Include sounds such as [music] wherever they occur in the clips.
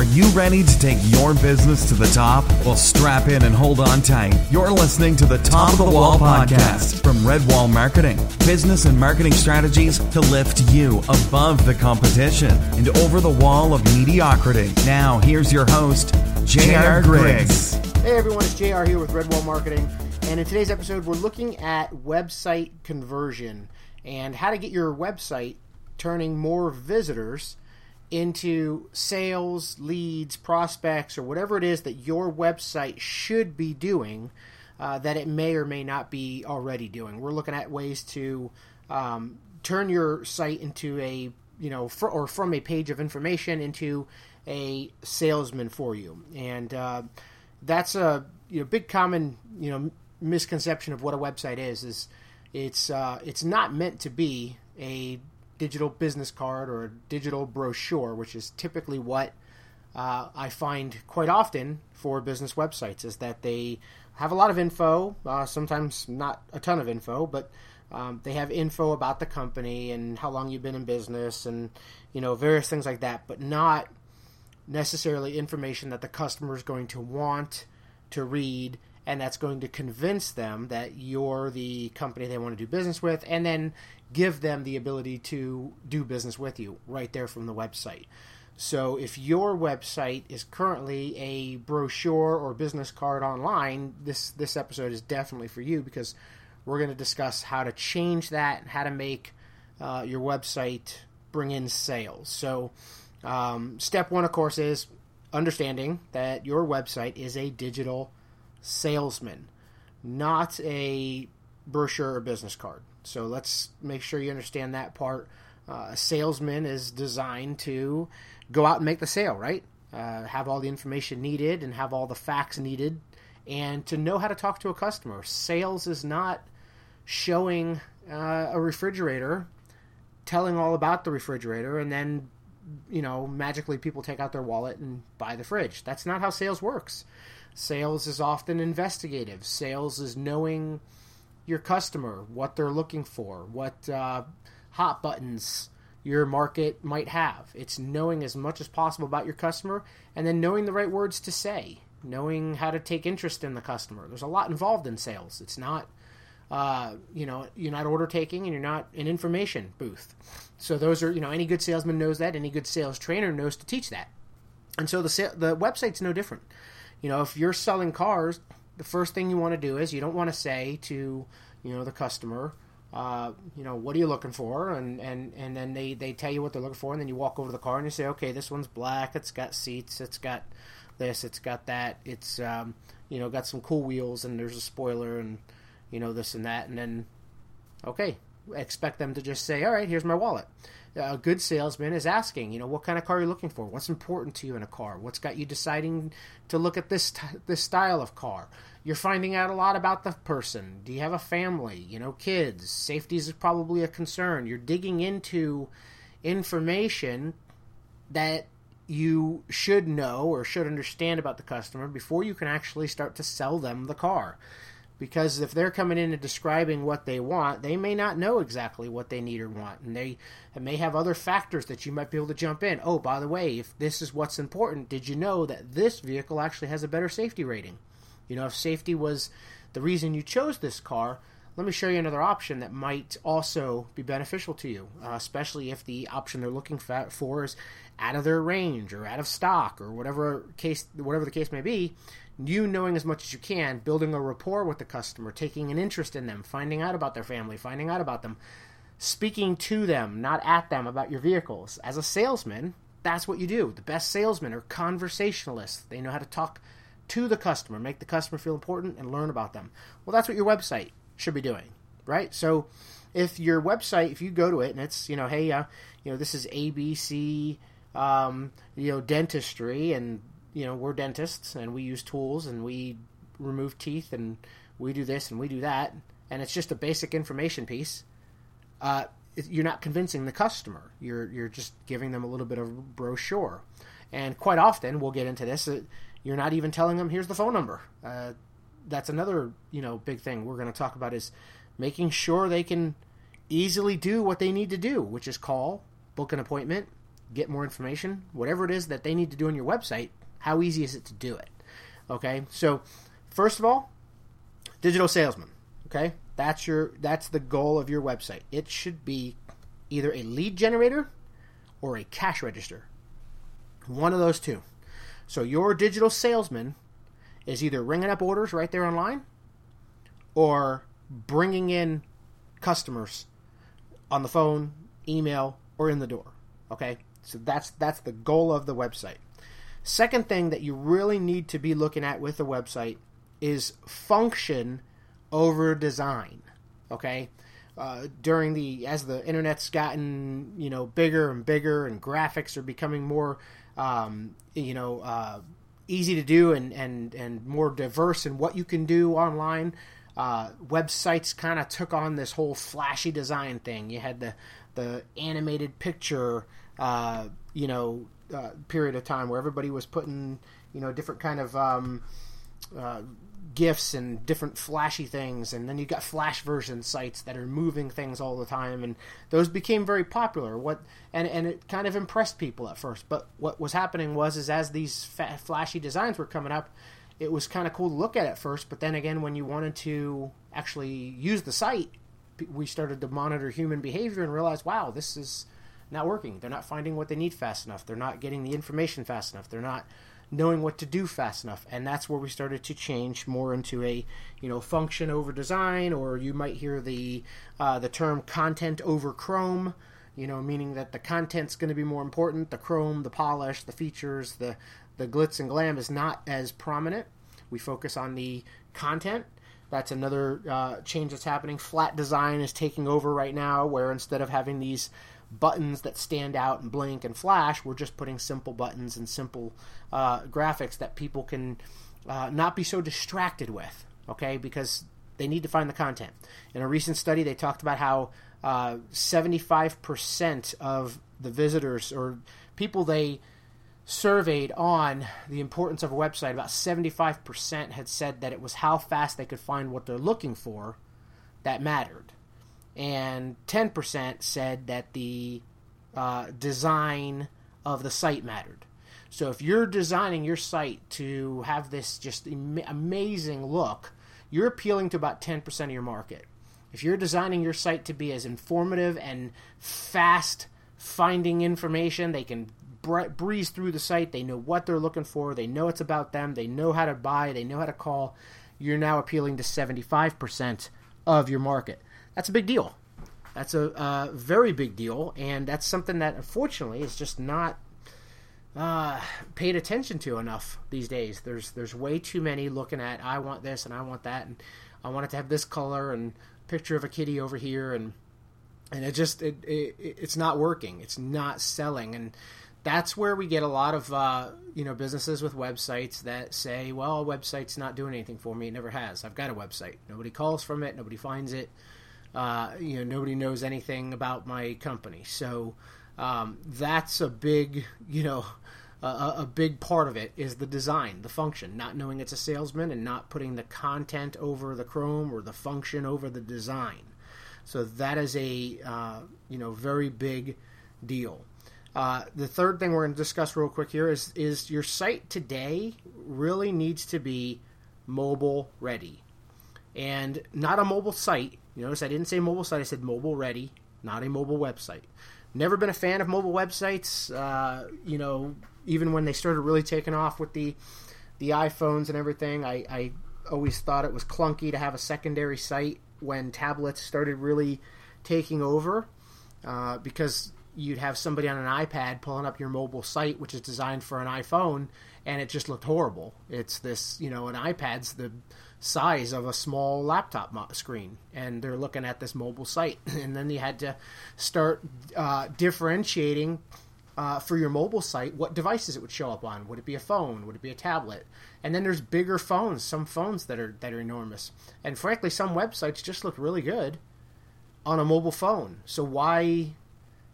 Are you ready to take your business to the top? Well, strap in and hold on tight. You're listening to the Top of the Wall podcast from Redwall Marketing. Business and marketing strategies to lift you above the competition and over the wall of mediocrity. Now, here's your host, J.R. Griggs. Hey everyone, it's JR here with Redwall Marketing, and in today's episode, we're looking at website conversion and how to get your website turning more visitors into sales, leads, prospects, or whatever it is that your website should be doing uh, that it may or may not be already doing. We're looking at ways to um, turn your site into a you know fr- or from a page of information into a salesman for you, and uh, that's a you know big common you know misconception of what a website is is it's uh, it's not meant to be a digital business card or a digital brochure, which is typically what uh, I find quite often for business websites, is that they have a lot of info, uh, sometimes not a ton of info, but um, they have info about the company and how long you've been in business and you know various things like that, but not necessarily information that the customer is going to want to read and that's going to convince them that you're the company they want to do business with and then give them the ability to do business with you right there from the website. So if your website is currently a brochure or business card online, this this episode is definitely for you because we're going to discuss how to change that and how to make uh, your website bring in sales. So um, step one, of course, is understanding that your website is a digital salesman, not a brochure or business card. So let's make sure you understand that part. Uh, a salesman is designed to go out and make the sale, right? Uh, have all the information needed and have all the facts needed, and to know how to talk to a customer. Sales is not showing uh, a refrigerator, telling all about the refrigerator, and then you know magically people take out their wallet and buy the fridge. That's not how sales works. Sales is often investigative. Sales is knowing your customer, what they're looking for, what uh, hot buttons your market might have. It's knowing as much as possible about your customer and then knowing the right words to say, knowing how to take interest in the customer. There's a lot involved in sales. It's not, uh, you know, you're not order taking and you're not an information booth. So those are, you know, any good salesman knows that. Any good sales trainer knows to teach that. And so the the website's no different. You know, if you're selling cars, the first thing you want to do is you don't want to say to you know the customer uh, you know what are you looking for? And, and, and then they, they tell you what they're looking for and then you walk over to the car and you say okay this one's black it's got seats it's got this it's got that it's um, you know got some cool wheels and there's a spoiler and you know this and that and then okay expect them to just say all right here's my wallet Uh, a good salesman is asking, you know, what kind of car are you looking for? What's important to you in a car? What's got you deciding to look at this t- this style of car? You're finding out a lot about the person. Do you have a family? You know, kids. Safety is probably a concern. You're digging into information that you should know or should understand about the customer before you can actually start to sell them the car because if they're coming in and describing what they want, they may not know exactly what they need or want, and they may have other factors that you might be able to jump in. Oh, by the way, if this is what's important, did you know that this vehicle actually has a better safety rating? You know, if safety was the reason you chose this car, let me show you another option that might also be beneficial to you, uh, especially if the option they're looking for is out of their range or out of stock or whatever case whatever the case may be you knowing as much as you can, building a rapport with the customer, taking an interest in them, finding out about their family, finding out about them, speaking to them, not at them about your vehicles. As a salesman, that's what you do. The best salesmen are conversationalists. They know how to talk to the customer, make the customer feel important, and learn about them. Well, that's what your website should be doing, right? So, if your website, if you go to it and it's, you know, hey, uh, you know, this is ABC, um, you know, dentistry, and you know we're dentists and we use tools and we remove teeth and we do this and we do that. And it's just a basic information piece. Uh, you're not convincing the customer. You're you're just giving them a little bit of a brochure. And quite often we'll get into this uh, you're not even telling them here's the phone number. Uh, that's another you know big thing we're going to talk about is making sure they can easily do what they need to do which is call book an appointment get more information, whatever it is that they need to do on your website, how easy is it to do it? Okay, so first of all, digital salesman. Okay, that's your that's the goal of your website. It should be either a lead generator or a cash register. One of those two. So your digital salesman is either ringing up orders right there online or bringing in customers on the phone, email, or in the door. Okay? So that's that's the goal of the website. Second thing that you really need to be looking at with the website is function over design. Okay? Uh, during the as the internet's gotten you know bigger and bigger and graphics are becoming more um, you know uh, easy to do and, and and more diverse in what you can do online uh, websites kind of took on this whole flashy design thing you had the the animated picture uh, you know uh, period of time where everybody was putting you know different kind of um, uh, gifs and different flashy things. And then you got flash version sites that are moving things all the time. And those became very popular. What and and it kind of impressed people at first. But what was happening was is as these fa- flashy designs were coming up it was kind of cool to look at at first. But then again when you wanted to actually use the site we started to monitor human behavior and realize wow this is not working. They're not finding what they need fast enough. They're not getting the information fast enough. They're not knowing what to do fast enough. And that's where we started to change more into a you know function over design or you might hear the uh, the term content over chrome you know meaning that the content's going to be more important. The chrome the polish the features the the glitz and glam is not as prominent. We focus on the content. That's another uh, change that's happening. Flat design is taking over right now where instead of having these buttons that stand out and blink and flash. We're just putting simple buttons and simple uh, graphics that people can uh, not be so distracted with, okay? Because they need to find the content. In a recent study, they talked about how uh, 75% of the visitors or people they surveyed on the importance of a website, about 75% had said that it was how fast they could find what they're looking for that mattered and 10% said that the uh, design of the site mattered. So if you're designing your site to have this just am- amazing look, you're appealing to about 10% of your market. If you're designing your site to be as informative and fast finding information, they can breeze through the site, they know what they're looking for, they know it's about them, they know how to buy, they know how to call, you're now appealing to 75% of your market that's a big deal. That's a uh, very big deal, and that's something that unfortunately is just not uh, paid attention to enough these days. There's there's way too many looking at I want this and I want that and I want it to have this color and picture of a kitty over here and and it just it, it it's not working. It's not selling and that's where we get a lot of uh, you know businesses with websites that say, "Well, a website's not doing anything for me. It never has. I've got a website. Nobody calls from it. Nobody finds it uh, you know nobody knows anything about my company. So um, that's a big you know a, a, big part of it is the design the function not knowing it's a salesman and not putting the content over the chrome or the function over the design. So that is a uh, you know very big deal. Uh, the third thing we're going to discuss real quick here is is your site today really needs to be mobile ready. And not a mobile site you notice I didn't say mobile site, I said mobile ready, not a mobile website. Never been a fan of mobile websites. Uh, you know, even when they started really taking off with the the iPhones and everything, I, I always thought it was clunky to have a secondary site when tablets started really taking over uh, because you'd have somebody on an iPad pulling up your mobile site, which is designed for an iPhone, and it just looked horrible. It's this, you know, an iPad's the size of a small laptop screen, and they're looking at this mobile site. [laughs] and then you had to start uh, differentiating uh, for your mobile site what devices it would show up on. Would it be a phone? Would it be a tablet? And then there's bigger phones, some phones that are that are enormous. And frankly, some websites just look really good on a mobile phone. So why,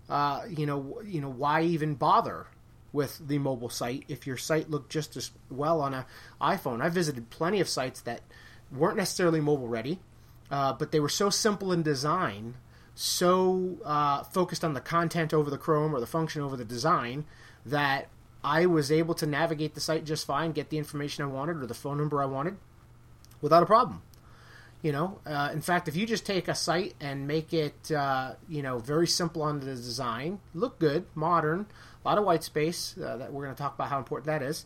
uh, you know, you know, why even bother? With the mobile site if your site looked just as well on a iPhone. I visited plenty of sites that weren't necessarily mobile ready, uh, but they were so simple in design so uh, focused on the content over the Chrome or the function over the design that I was able to navigate the site just fine, get the information I wanted or the phone number I wanted without a problem. You know, uh, in fact, if you just take a site and make it, uh, you know, very simple on the design, look good, modern, a lot of white space. Uh, that we're going to talk about how important that is.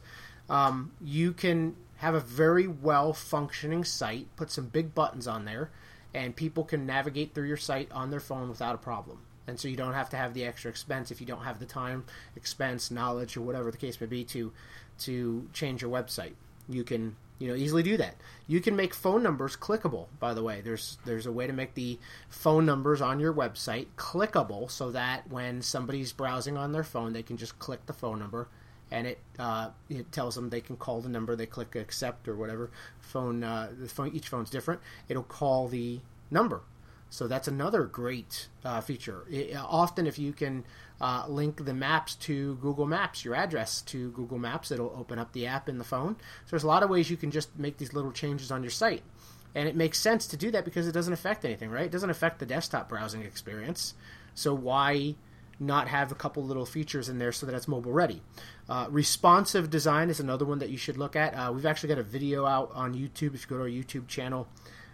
Um, you can have a very well functioning site, put some big buttons on there, and people can navigate through your site on their phone without a problem. And so you don't have to have the extra expense if you don't have the time, expense, knowledge, or whatever the case may be to to change your website. You can you know easily do that. You can make phone numbers clickable. By the way, there's there's a way to make the phone numbers on your website clickable so that when somebody's browsing on their phone, they can just click the phone number and it uh, it tells them they can call the number. They click accept or whatever phone. Uh, the phone each phone's different. It'll call the number. So that's another great uh, feature. It, often, if you can uh, link the maps to Google Maps, your address to Google Maps, it'll open up the app in the phone. So there's a lot of ways you can just make these little changes on your site. And it makes sense to do that because it doesn't affect anything, right? It doesn't affect the desktop browsing experience. So why not have a couple little features in there so that it's mobile ready. Uh, responsive design is another one that you should look at. Uh, we've actually got a video out on YouTube. If you go to our YouTube channel,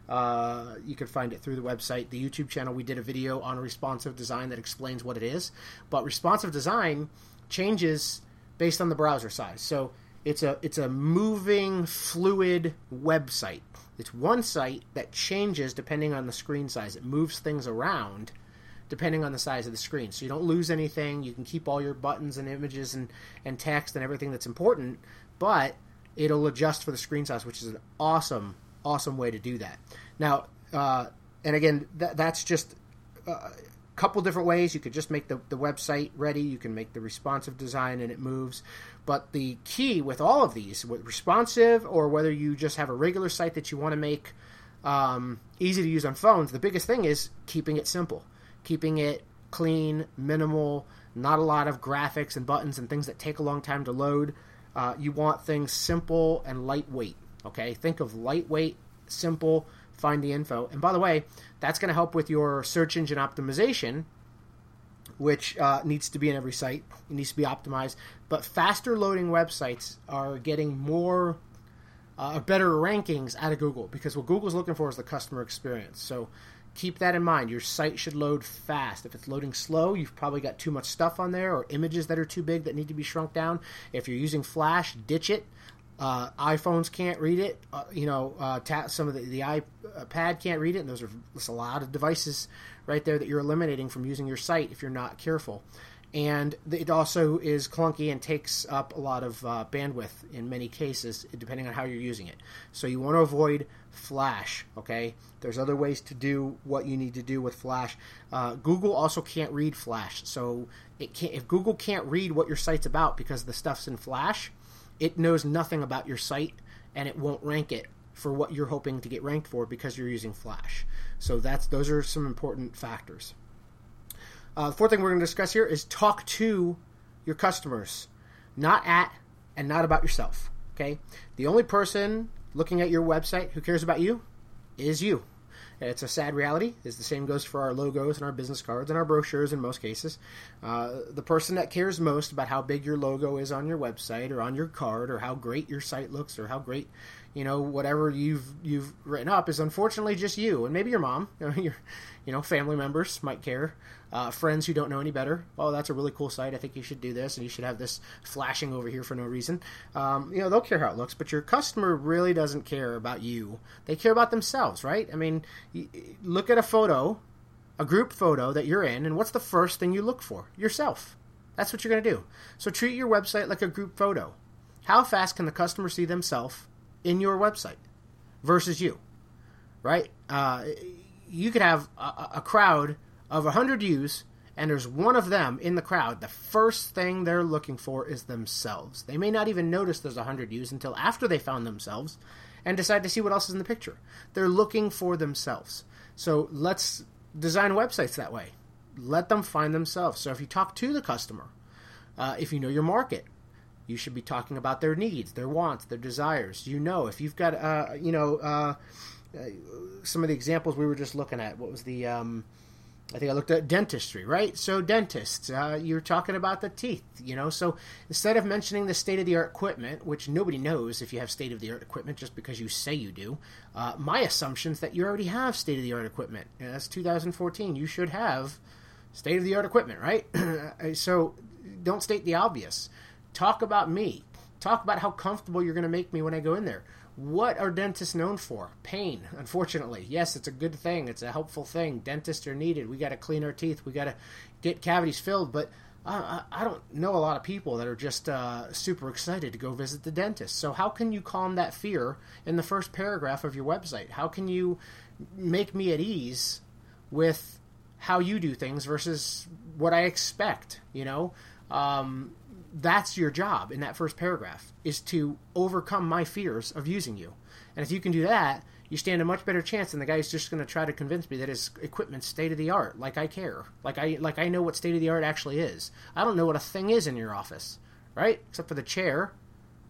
uh, you can find it through the website. The YouTube channel, we did a video on responsive design that explains what it is. But responsive design changes based on the browser size. So it's a it's a moving, fluid website. It's one site that changes depending on the screen size. It moves things around depending on the size of the screen. So you don't lose anything. You can keep all your buttons and images and, and text and everything that's important, but it'll adjust for the screen size, which is an awesome, awesome way to do that. Now, uh, and again, that, that's just a couple different ways. You could just make the, the website ready. You can make the responsive design and it moves. But the key with all of these, with responsive or whether you just have a regular site that you want to make um, easy to use on phones, the biggest thing is keeping it simple keeping it clean, minimal, not a lot of graphics and buttons and things that take a long time to load. Uh, you want things simple and lightweight. Okay, think of lightweight, simple, find the info. And by the way, that's going to help with your search engine optimization, which uh, needs to be in every site. It needs to be optimized. But faster loading websites are getting more, uh, better rankings out of Google because what Google's looking for is the customer experience. So keep that in mind. Your site should load fast. If it's loading slow, you've probably got too much stuff on there or images that are too big that need to be shrunk down. If you're using Flash, ditch it. Uh, iPhones can't read it. Uh, you know, uh, some of the, the iPad can't read it, and those are a lot of devices right there that you're eliminating from using your site if you're not careful and it also is clunky and takes up a lot of uh, bandwidth in many cases, depending on how you're using it. So you want to avoid Flash. Okay, there's other ways to do what you need to do with Flash. Uh, Google also can't read Flash, so it can't, if Google can't read what your site's about because the stuff's in Flash, it knows nothing about your site and it won't rank it for what you're hoping to get ranked for because you're using Flash. So that's those are some important factors. Uh, the fourth thing we're going to discuss here is talk to your customers, not at and not about yourself. Okay, the only person looking at your website who cares about you is you. It's a sad reality. Is the same goes for our logos and our business cards and our brochures in most cases. Uh, the person that cares most about how big your logo is on your website or on your card or how great your site looks or how great you know whatever you've you've written up is unfortunately just you and maybe your mom [laughs] your you know family members might care uh, friends who don't know any better. Oh that's a really cool site. I think you should do this and you should have this flashing over here for no reason. Um, you know they'll care how it looks but your customer really doesn't care about you. They care about themselves right? I mean look at a photo a group photo that you're in and what's the first thing you look for? Yourself. That's what you're going to do. So treat your website like a group photo. How fast can the customer see themselves in your website versus you, right? Uh, you could have a, a crowd of 100 views and there's one of them in the crowd, the first thing they're looking for is themselves. They may not even notice there's 100 views until after they found themselves and decide to see what else is in the picture. They're looking for themselves. So let's design websites that way. Let them find themselves. So if you talk to the customer, uh, if you know your market, you should be talking about their needs, their wants, their desires. You know, if you've got, uh, you know, uh, uh, some of the examples we were just looking at. What was the, um, I think I looked at dentistry, right? So dentists, uh, you're talking about the teeth, you know. So instead of mentioning the state of the art equipment, which nobody knows if you have state of the art equipment just because you say you do, uh, my assumption is that you already have state of the art equipment. Know, that's 2014. You should have state of the art equipment, right? [clears throat] so don't state the obvious. Talk about me. Talk about how comfortable you're going to make me when I go in there. What are dentists known for? Pain, unfortunately. Yes, it's a good thing. It's a helpful thing. Dentists are needed. We got to clean our teeth. We got to get cavities filled. But uh, I don't know a lot of people that are just uh, super excited to go visit the dentist. So, how can you calm that fear in the first paragraph of your website? How can you make me at ease with how you do things versus what I expect? You know, um, that's your job in that first paragraph is to overcome my fears of using you. And if you can do that, you stand a much better chance than the guy who's just going to try to convince me that his equipment's state of the art. Like I care. Like I like I know what state of the art actually is. I don't know what a thing is in your office, right? Except for the chair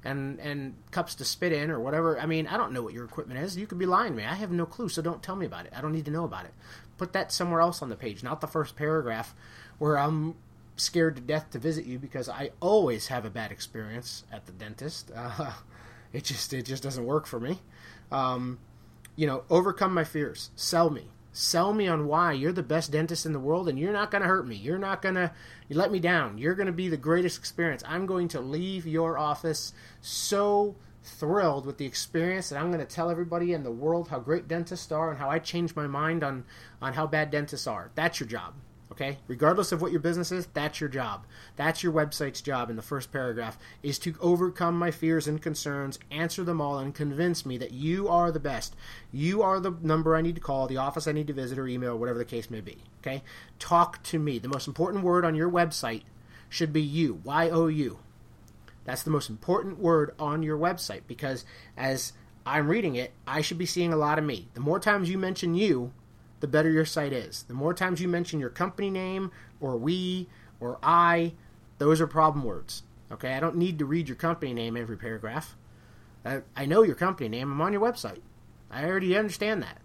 and and cups to spit in or whatever. I mean, I don't know what your equipment is. You could be lying to me. I have no clue, so don't tell me about it. I don't need to know about it. Put that somewhere else on the page, not the first paragraph where I'm scared to death to visit you because I always have a bad experience at the dentist. [laughs] Uh, it just it just doesn't work for me. Um, you know, overcome my fears. Sell me. Sell me on why you're the best dentist in the world and you're not going to hurt me. You're not going to let me down. You're going to be the greatest experience. I'm going to leave your office so thrilled with the experience that I'm going to tell everybody in the world how great dentists are and how I changed my mind on on how bad dentists are. That's your job. Okay? Regardless of what your business is, that's your job. That's your website's job in the first paragraph is to overcome my fears and concerns, answer them all and convince me that you are the best. You are the number I need to call, the office I need to visit or email, whatever the case may be. Okay? Talk to me. The most important word on your website should be you. Y O U. That's the most important word on your website because as I'm reading it, I should be seeing a lot of me. The more times you mention you, the better your site is. The more times you mention your company name or we or I, those are problem words. Okay, I don't need to read your company name every paragraph. I, I know your company name. I'm on your website. I already understand that.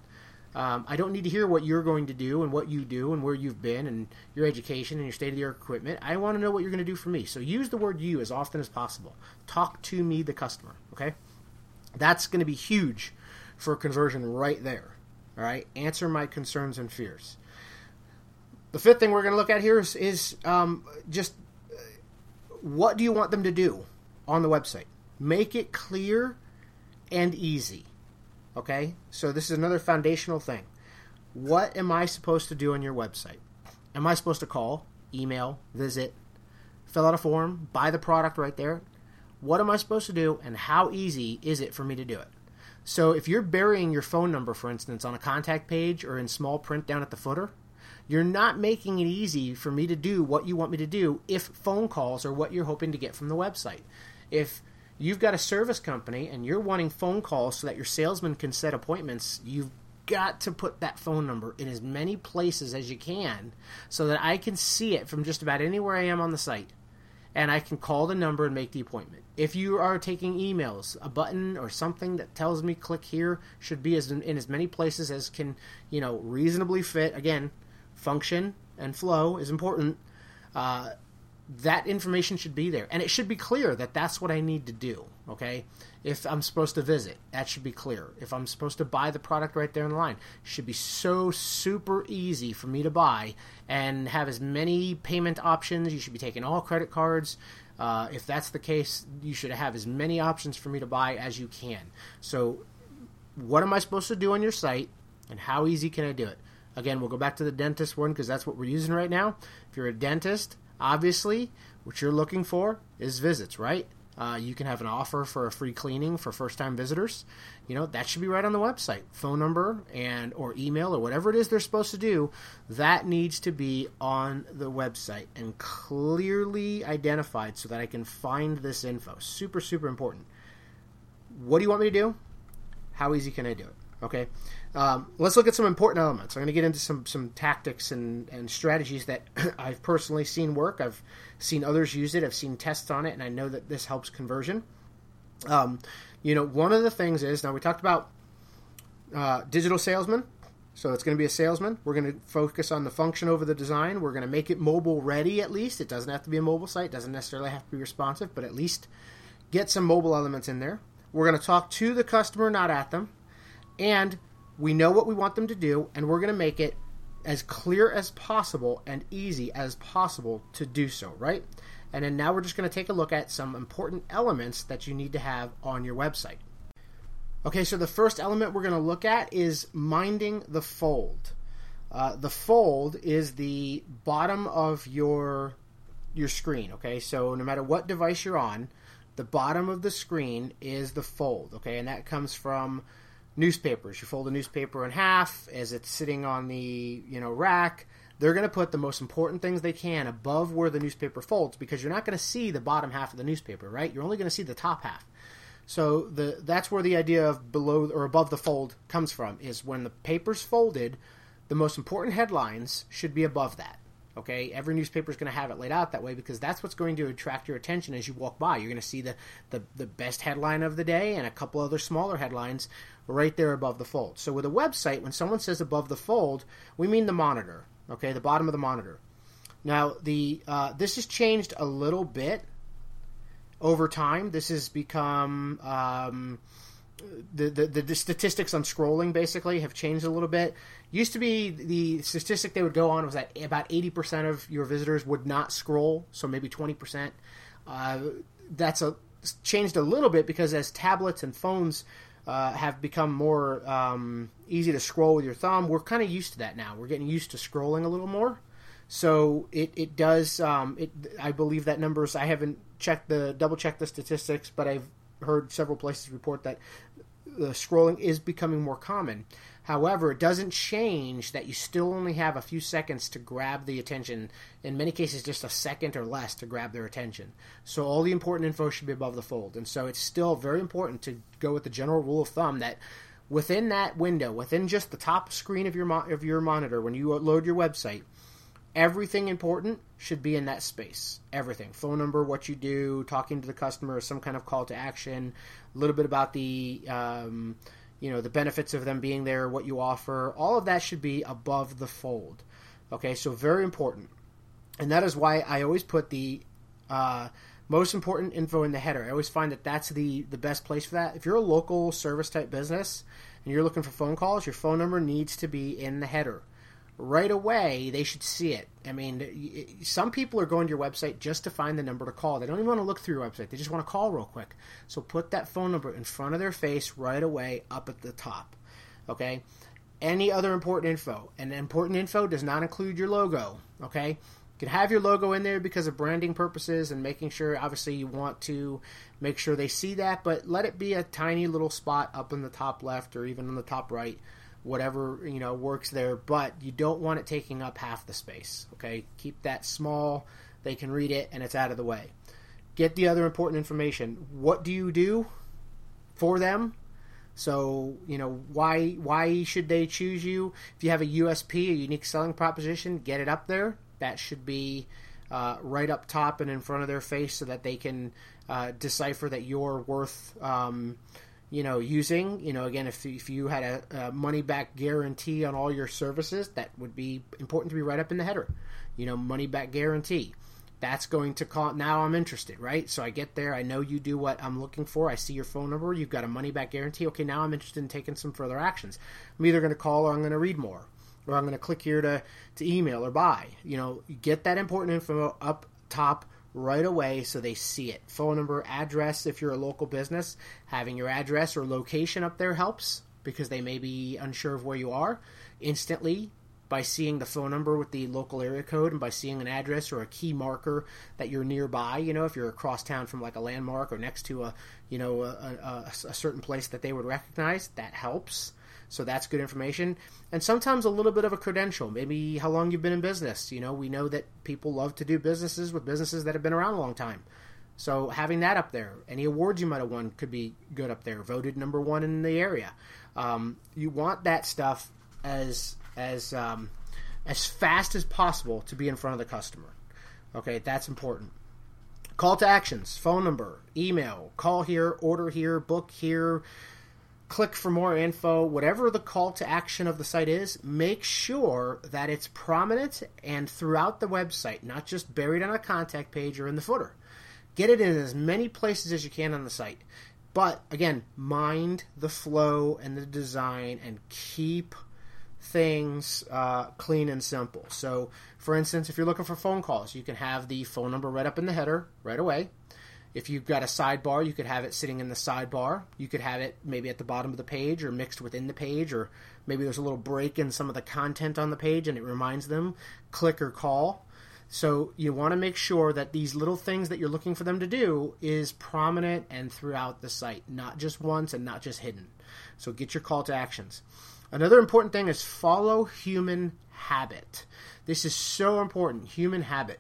Um, I don't need to hear what you're going to do and what you do and where you've been and your education and your state of the art equipment. I want to know what you're going to do for me. So use the word you as often as possible. Talk to me, the customer. Okay? That's going to be huge for conversion right there. All right, answer my concerns and fears. The fifth thing we're going to look at here is, is um, just uh, what do you want them to do on the website? Make it clear and easy. Okay, so this is another foundational thing. What am I supposed to do on your website? Am I supposed to call, email, visit, fill out a form, buy the product right there? What am I supposed to do, and how easy is it for me to do it? So if you're burying your phone number, for instance, on a contact page or in small print down at the footer, you're not making it easy for me to do what you want me to do if phone calls are what you're hoping to get from the website. If you've got a service company and you're wanting phone calls so that your salesman can set appointments, you've got to put that phone number in as many places as you can so that I can see it from just about anywhere I am on the site and I can call the number and make the appointment. If you are taking emails, a button or something that tells me click here should be as in, in as many places as can, you know, reasonably fit. Again, function and flow is important. Uh, that information should be there, and it should be clear that that's what I need to do. Okay, if I'm supposed to visit, that should be clear. If I'm supposed to buy the product right there in the line, should be so super easy for me to buy and have as many payment options. You should be taking all credit cards. Uh, if that's the case, you should have as many options for me to buy as you can. So, what am I supposed to do on your site, and how easy can I do it? Again, we'll go back to the dentist one because that's what we're using right now. If you're a dentist, obviously, what you're looking for is visits, right? Uh, you can have an offer for a free cleaning for first-time visitors. You know that should be right on the website. Phone number and or email or whatever it is they're supposed to do, that needs to be on the website and clearly identified so that I can find this info. Super super important. What do you want me to do? How easy can I do it? Okay, um, let's look at some important elements. I'm going to get into some some tactics and, and strategies that [clears throat] I've personally seen work. I've seen others use it. I've seen tests on it, and I know that this helps conversion. Um, you know, one of the things is now we talked about uh, digital salesman. So it's going to be a salesman. We're going to focus on the function over the design. We're going to make it mobile ready at least. It doesn't have to be a mobile site, It doesn't necessarily have to be responsive, but at least get some mobile elements in there. We're going to talk to the customer, not at them. And we know what we want them to do, and we're going to make it as clear as possible and easy as possible to do so, right? And then now we're just going to take a look at some important elements that you need to have on your website. Okay, so the first element we're going to look at is minding the fold. Uh, the fold is the bottom of your your screen. Okay, so no matter what device you're on, the bottom of the screen is the fold. Okay, and that comes from newspapers. You fold a newspaper in half as it's sitting on the you know rack. They're going to put the most important things they can above where the newspaper folds because you're not going to see the bottom half of the newspaper, right? You're only going to see the top half. So the that's where the idea of below or above the fold comes from is when the paper's folded, the most important headlines should be above that. Okay, every newspaper is going to have it laid out that way because that's what's going to attract your attention as you walk by. You're going to see the, the, the best headline of the day and a couple other smaller headlines right there above the fold. So with a website, when someone says above the fold, we mean the monitor. Okay, the bottom of the monitor. Now the uh, this has changed a little bit over time. This has become um, the, the, the statistics on scrolling basically have changed a little bit. Used to be the statistic they would go on was that about eighty percent of your visitors would not scroll, so maybe twenty percent. Uh, that's a changed a little bit because as tablets and phones uh, have become more um, easy to scroll with your thumb, we're kind of used to that now. We're getting used to scrolling a little more. So it, it does. Um, it I believe that numbers. I haven't checked the double checked the statistics, but I've heard several places report that the scrolling is becoming more common. However, it doesn't change that you still only have a few seconds to grab the attention. In many cases, just a second or less to grab their attention. So all the important info should be above the fold. And so it's still very important to go with the general rule of thumb that within that window, within just the top screen of your mo- of your monitor, when you load your website, everything important should be in that space. Everything. Phone number, what you do, talking to the customer, some kind of call to action, a little bit about the um, you know the benefits of them being there, what you offer. All of that should be above the fold. Okay, so very important, and that is why I always put the uh, most important info in the header. I always find that that's the the best place for that. If you're a local service type business and you're looking for phone calls, your phone number needs to be in the header right away they should see it. I mean, some people are going to your website just to find the number to call. They don't even want to look through your website. They just want to call real quick. So put that phone number in front of their face right away up at the top. Okay? Any other important info. And important info does not include your logo. Okay? You can have your logo in there because of branding purposes and making sure, obviously, you want to make sure they see that, but let it be a tiny little spot up in the top left or even in the top right whatever you know works there but you don't want it taking up half the space okay? Keep that small they can read it and it's out of the way. Get the other important information. What do you do for them? So you know why why should they choose you? If you have a usp a unique selling proposition get it up there. That should be uh, right up top and in front of their face so that they can uh, decipher that you're worth um, you know, using, you know, again, if, if you had a, a money back guarantee on all your services, that would be important to be right up in the header. You know, money back guarantee. That's going to call. Now I'm interested, right? So I get there. I know you do what I'm looking for. I see your phone number. You've got a money back guarantee. Okay, now I'm interested in taking some further actions. I'm either going to call or I'm going to read more, or I'm going to click here to to email or buy. You know, get that important info up top right away so they see it. Phone number, address if you're a local business, having your address or location up there helps because they may be unsure of where you are. Instantly, by seeing the phone number with the local area code and by seeing an address or a key marker that you're nearby, you know, if you're across town from like a landmark or next to a, you know, a, a, a certain place that they would recognize, that helps. So that's good information. And sometimes a little bit of a credential, maybe how long you've been in business. You know, we know that people love to do businesses with businesses that have been around a long time. So having that up there, any awards you might have won could be good up there. Voted number one in the area. Um, you want that stuff as as um, as fast as possible to be in front of the customer. Okay, that's important. Call to actions: phone number, email, call here, order here, book here, click for more info, whatever the call to action of the site is, make sure that it's prominent and throughout the website, not just buried on a contact page or in the footer. Get it in as many places as you can on the site. But again, mind the flow and the design and keep things uh, clean and simple. So, for instance, if you're looking for phone calls, you can have the phone number right up in the header right away. If you've got a sidebar, you could have it sitting in the sidebar. You could have it maybe at the bottom of the page or mixed within the page, or maybe there's a little break in some of the content on the page and it reminds them click or call. So you want to make sure that these little things that you're looking for them to do is prominent and throughout the site, not just once and not just hidden. So get your call to actions. Another important thing is follow human habit. This is so important, human habit.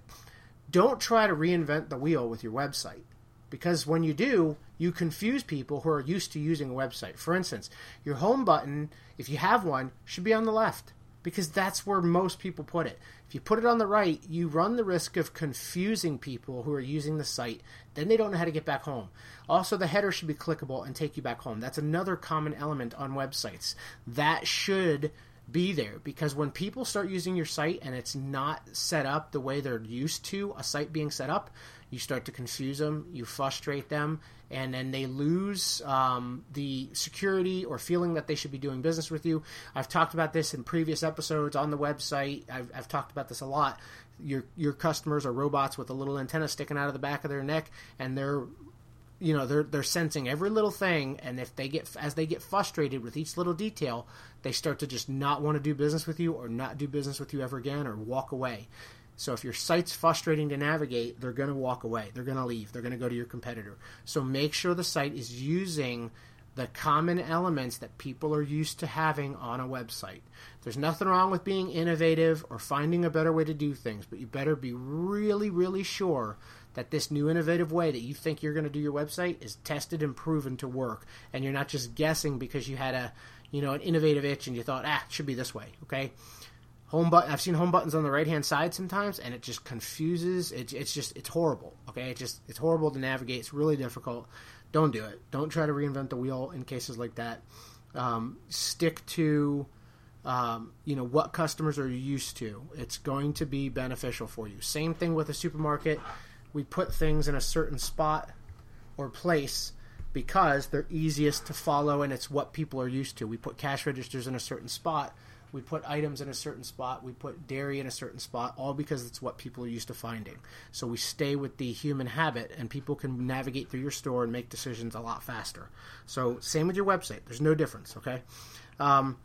Don't try to reinvent the wheel with your website because when you do, you confuse people who are used to using a website. For instance, your home button, if you have one, should be on the left because that's where most people put it. If you put it on the right, you run the risk of confusing people who are using the site. Then they don't know how to get back home. Also, the header should be clickable and take you back home. That's another common element on websites. That should be there because when people start using your site and it's not set up the way they're used to a site being set up, you start to confuse them, you frustrate them, and then they lose um, the security or feeling that they should be doing business with you. I've talked about this in previous episodes on the website. I've, I've talked about this a lot. Your your customers are robots with a little antenna sticking out of the back of their neck, and they're you know they're they're sensing every little thing and if they get as they get frustrated with each little detail they start to just not want to do business with you or not do business with you ever again or walk away. So if your site's frustrating to navigate they're going to walk away. They're going to leave. They're going to go to your competitor. So make sure the site is using the common elements that people are used to having on a website. There's nothing wrong with being innovative or finding a better way to do things but you better be really really sure that this new innovative way that you think you're going to do your website is tested and proven to work. And you're not just guessing because you had a you know an innovative itch and you thought ah it should be this way okay? Home button i've seen home buttons on the right hand side sometimes and it just confuses it, it's just it's horrible okay? It's just it's horrible to navigate it's really difficult. Don't do it. Don't try to reinvent the wheel in cases like that. Um, stick to um, you know what customers are used to. It's going to be beneficial for you. Same thing with a supermarket we put things in a certain spot or place because they're easiest to follow and it's what people are used to. We put cash registers in a certain spot, we put items in a certain spot, we put dairy in a certain spot, all because it's what people are used to finding. So we stay with the human habit and people can navigate through your store and make decisions a lot faster. So, same with your website, there's no difference, okay? Um,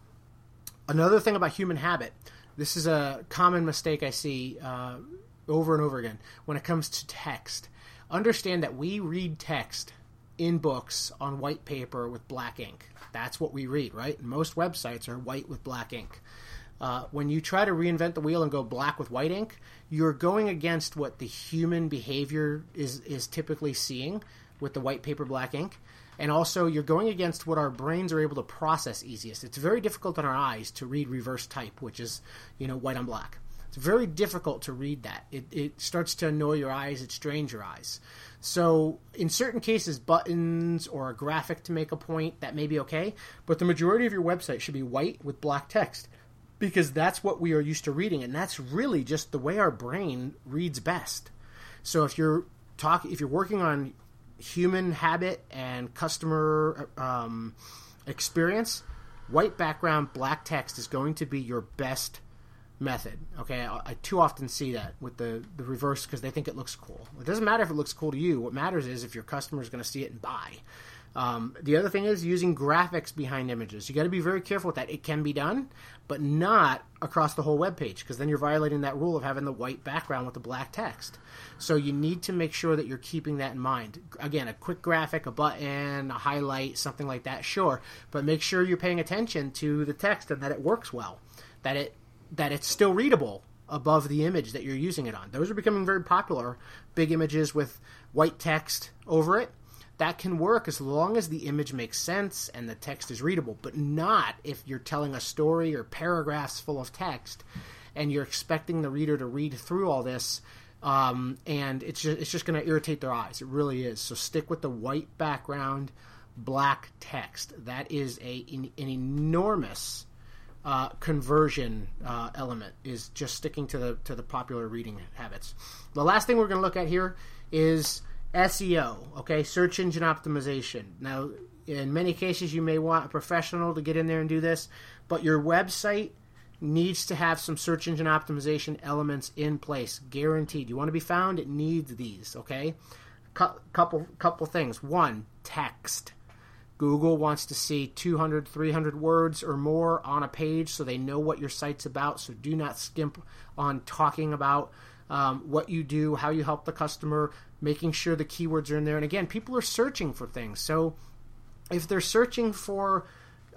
another thing about human habit this is a common mistake I see. Uh, over and over again when it comes to text. Understand that we read text in books on white paper with black ink. That's what we read, right? Most websites are white with black ink. Uh, when you try to reinvent the wheel and go black with white ink, you're going against what the human behavior is is typically seeing with the white paper black ink, and also you're going against what our brains are able to process easiest. It's very difficult on our eyes to read reverse type, which is you know white on black. It's very difficult to read that. It, it starts to annoy your eyes, it strains your eyes. So, in certain cases, buttons or a graphic to make a point, that may be okay, but the majority of your website should be white with black text because that's what we are used to reading, and that's really just the way our brain reads best. So, if you're talking, if you're working on human habit and customer um, experience, white background, black text is going to be your best method. Okay, I, I, too often see that with the the reverse because they think it looks cool. It doesn't matter if it looks cool to you. What matters is if your customer is going to see it and buy. Um, the other thing is using graphics behind images. You got to be very careful with that. It can be done, but not across the whole web page because then you're violating that rule of having the white background with the black text. So you need to make sure that you're keeping that in mind. Again, a quick graphic, a button, a highlight, something like that, sure, but make sure you're paying attention to the text and that it works well, that it that it's still readable above the image that you're using it on. Those are becoming very popular. Big images with white text over it. That can work as long as the image makes sense and the text is readable, but not if you're telling a story or paragraphs full of text and you're expecting the reader to read through all this. Um, and it's just, it's just going to irritate their eyes. It really is. So stick with the white background, black text. That is a an, an enormous uh, conversion uh, element. Is just sticking to the to the popular reading habits. The last thing we're going to look at here is SEO. Okay, search engine optimization. Now, in many cases, you may want a professional to get in there and do this, but your website needs to have some search engine optimization elements in place, guaranteed. You want to be found, it needs these. Okay, couple couple things. One, text. Google wants to see 200, 300 words or more on a page so they know what your site's about. So do not skimp on talking about um, what you do, how you help the customer, making sure the keywords are in there. And again, people are searching for things. So if they're searching for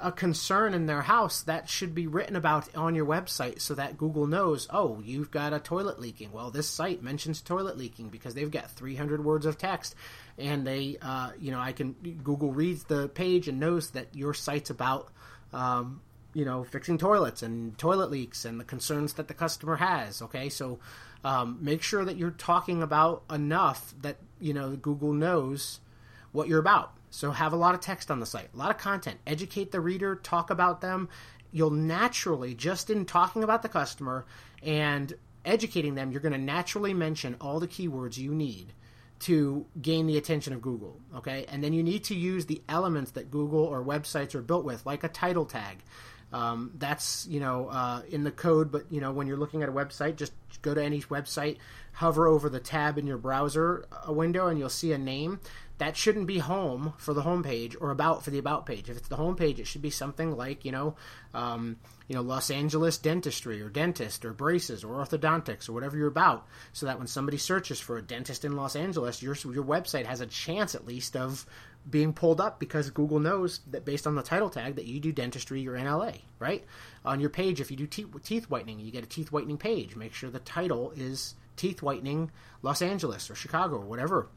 a concern in their house, that should be written about on your website so that Google knows, oh, you've got a toilet leaking. Well, this site mentions toilet leaking because they've got 300 words of text, and they, uh, you know, I can Google reads the page and knows that your site's about, um, you know, fixing toilets and toilet leaks and the concerns that the customer has. Okay, so um, make sure that you're talking about enough that you know Google knows what you're about so have a lot of text on the site, a lot of content. Educate the reader, talk about them. You'll naturally, just in talking about the customer and educating them, you're going to naturally mention all the keywords you need to gain the attention of Google. Okay, and then you need to use the elements that Google or websites are built with, like a title tag. Um, that's you know uh, in the code, but you know when you're looking at a website, just go to any website, hover over the tab in your browser a window, and you'll see a name that shouldn't be home for the home page or about for the about page. If it's the home page, it should be something like you know, um, you know, Los Angeles dentistry or dentist or braces or orthodontics or whatever you're about, so that when somebody searches for a dentist in Los Angeles, your your website has a chance at least of being pulled up because Google knows that based on the title tag that you do dentistry, you're in LA, right? On your page, if you do te- teeth whitening, you get a teeth whitening page. Make sure the title is teeth whitening Los Angeles or Chicago or whatever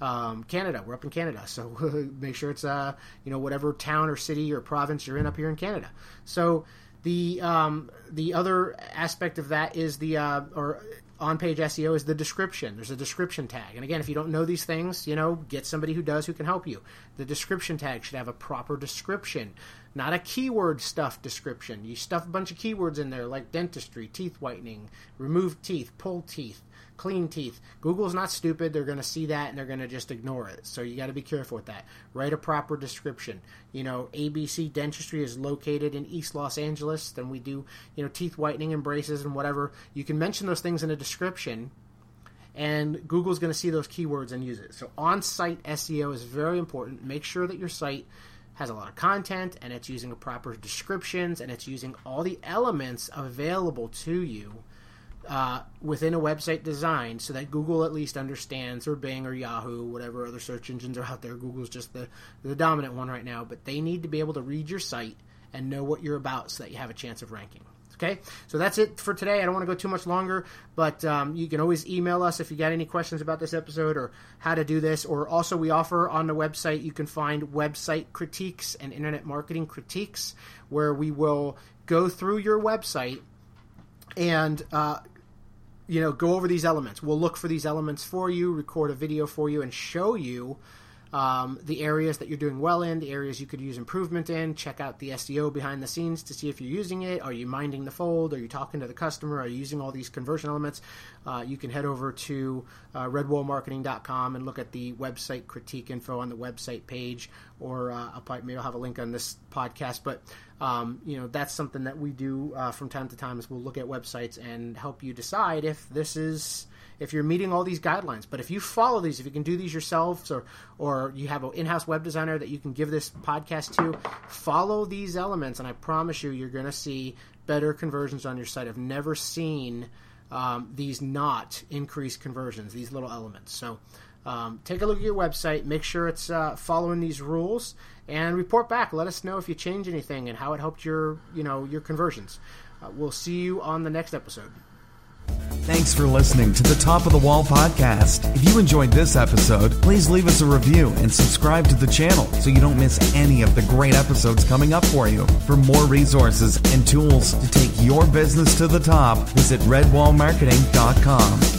um, Canada. We're up in Canada, so [laughs] make sure it's uh, you know whatever town or city or province you're in up here in Canada. So the um, the other aspect of that is the uh, or on page SEO is the description. There's a description tag. And again, if you don't know these things, you know, get somebody who does who can help you. The description tag should have a proper description, not a keyword stuff description. You stuff a bunch of keywords in there like dentistry, teeth whitening, remove teeth, pull teeth, clean teeth. Google's not stupid. They're going to see that and they're going to just ignore it. So you got to be careful with that. Write a proper description. You know, ABC Dentistry is located in East Los Angeles. Then we do, you know, teeth whitening and braces and whatever. You can mention those things in a description and Google's going to see those keywords and use it. So on site SEO is very important. Make sure that your site has a lot of content and it's using proper descriptions and it's using all the elements available to you uh, within a website design so that Google at least understands, or Bing or Yahoo, whatever other search engines are out there. Google's just the, the dominant one right now, but they need to be able to read your site and know what you're about so that you have a chance of ranking. Okay, so that's it for today. I don't want to go too much longer, but um, you can always email us if you got any questions about this episode or how to do this. Or also, we offer on the website, you can find website critiques and internet marketing critiques, where we will go through your website and uh, you know, go over these elements. We'll look for these elements for you, record a video for you, and show you um, the areas that you're doing well in, the areas you could use improvement in. Check out the SEO behind the scenes to see if you're using it. Are you minding the fold? Are you talking to the customer? Are you using all these conversion elements? Uh, you can head over to uh, redwallmarketing.com and look at the website critique info on the website page, or uh, I'll probably, maybe I'll have a link on this podcast. But um, you know that's something that we do uh, from time to time is we'll look at websites and help you decide if this is if you're meeting all these guidelines. But if you follow these, if you can do these yourselves, or or you have an in-house web designer that you can give this podcast to, follow these elements, and I promise you, you're going to see better conversions on your site. I've never seen um, these not increase conversions. These little elements. So. Um, take a look at your website, make sure it's uh, following these rules, and report back. Let us know if you change anything and how it helped your, you know, your conversions. Uh, we'll see you on the next episode. Thanks for listening to the Top of the Wall podcast. If you enjoyed this episode, please leave us a review and subscribe to the channel so you don't miss any of the great episodes coming up for you. For more resources and tools to take your business to the top, visit redwallmarketing.com.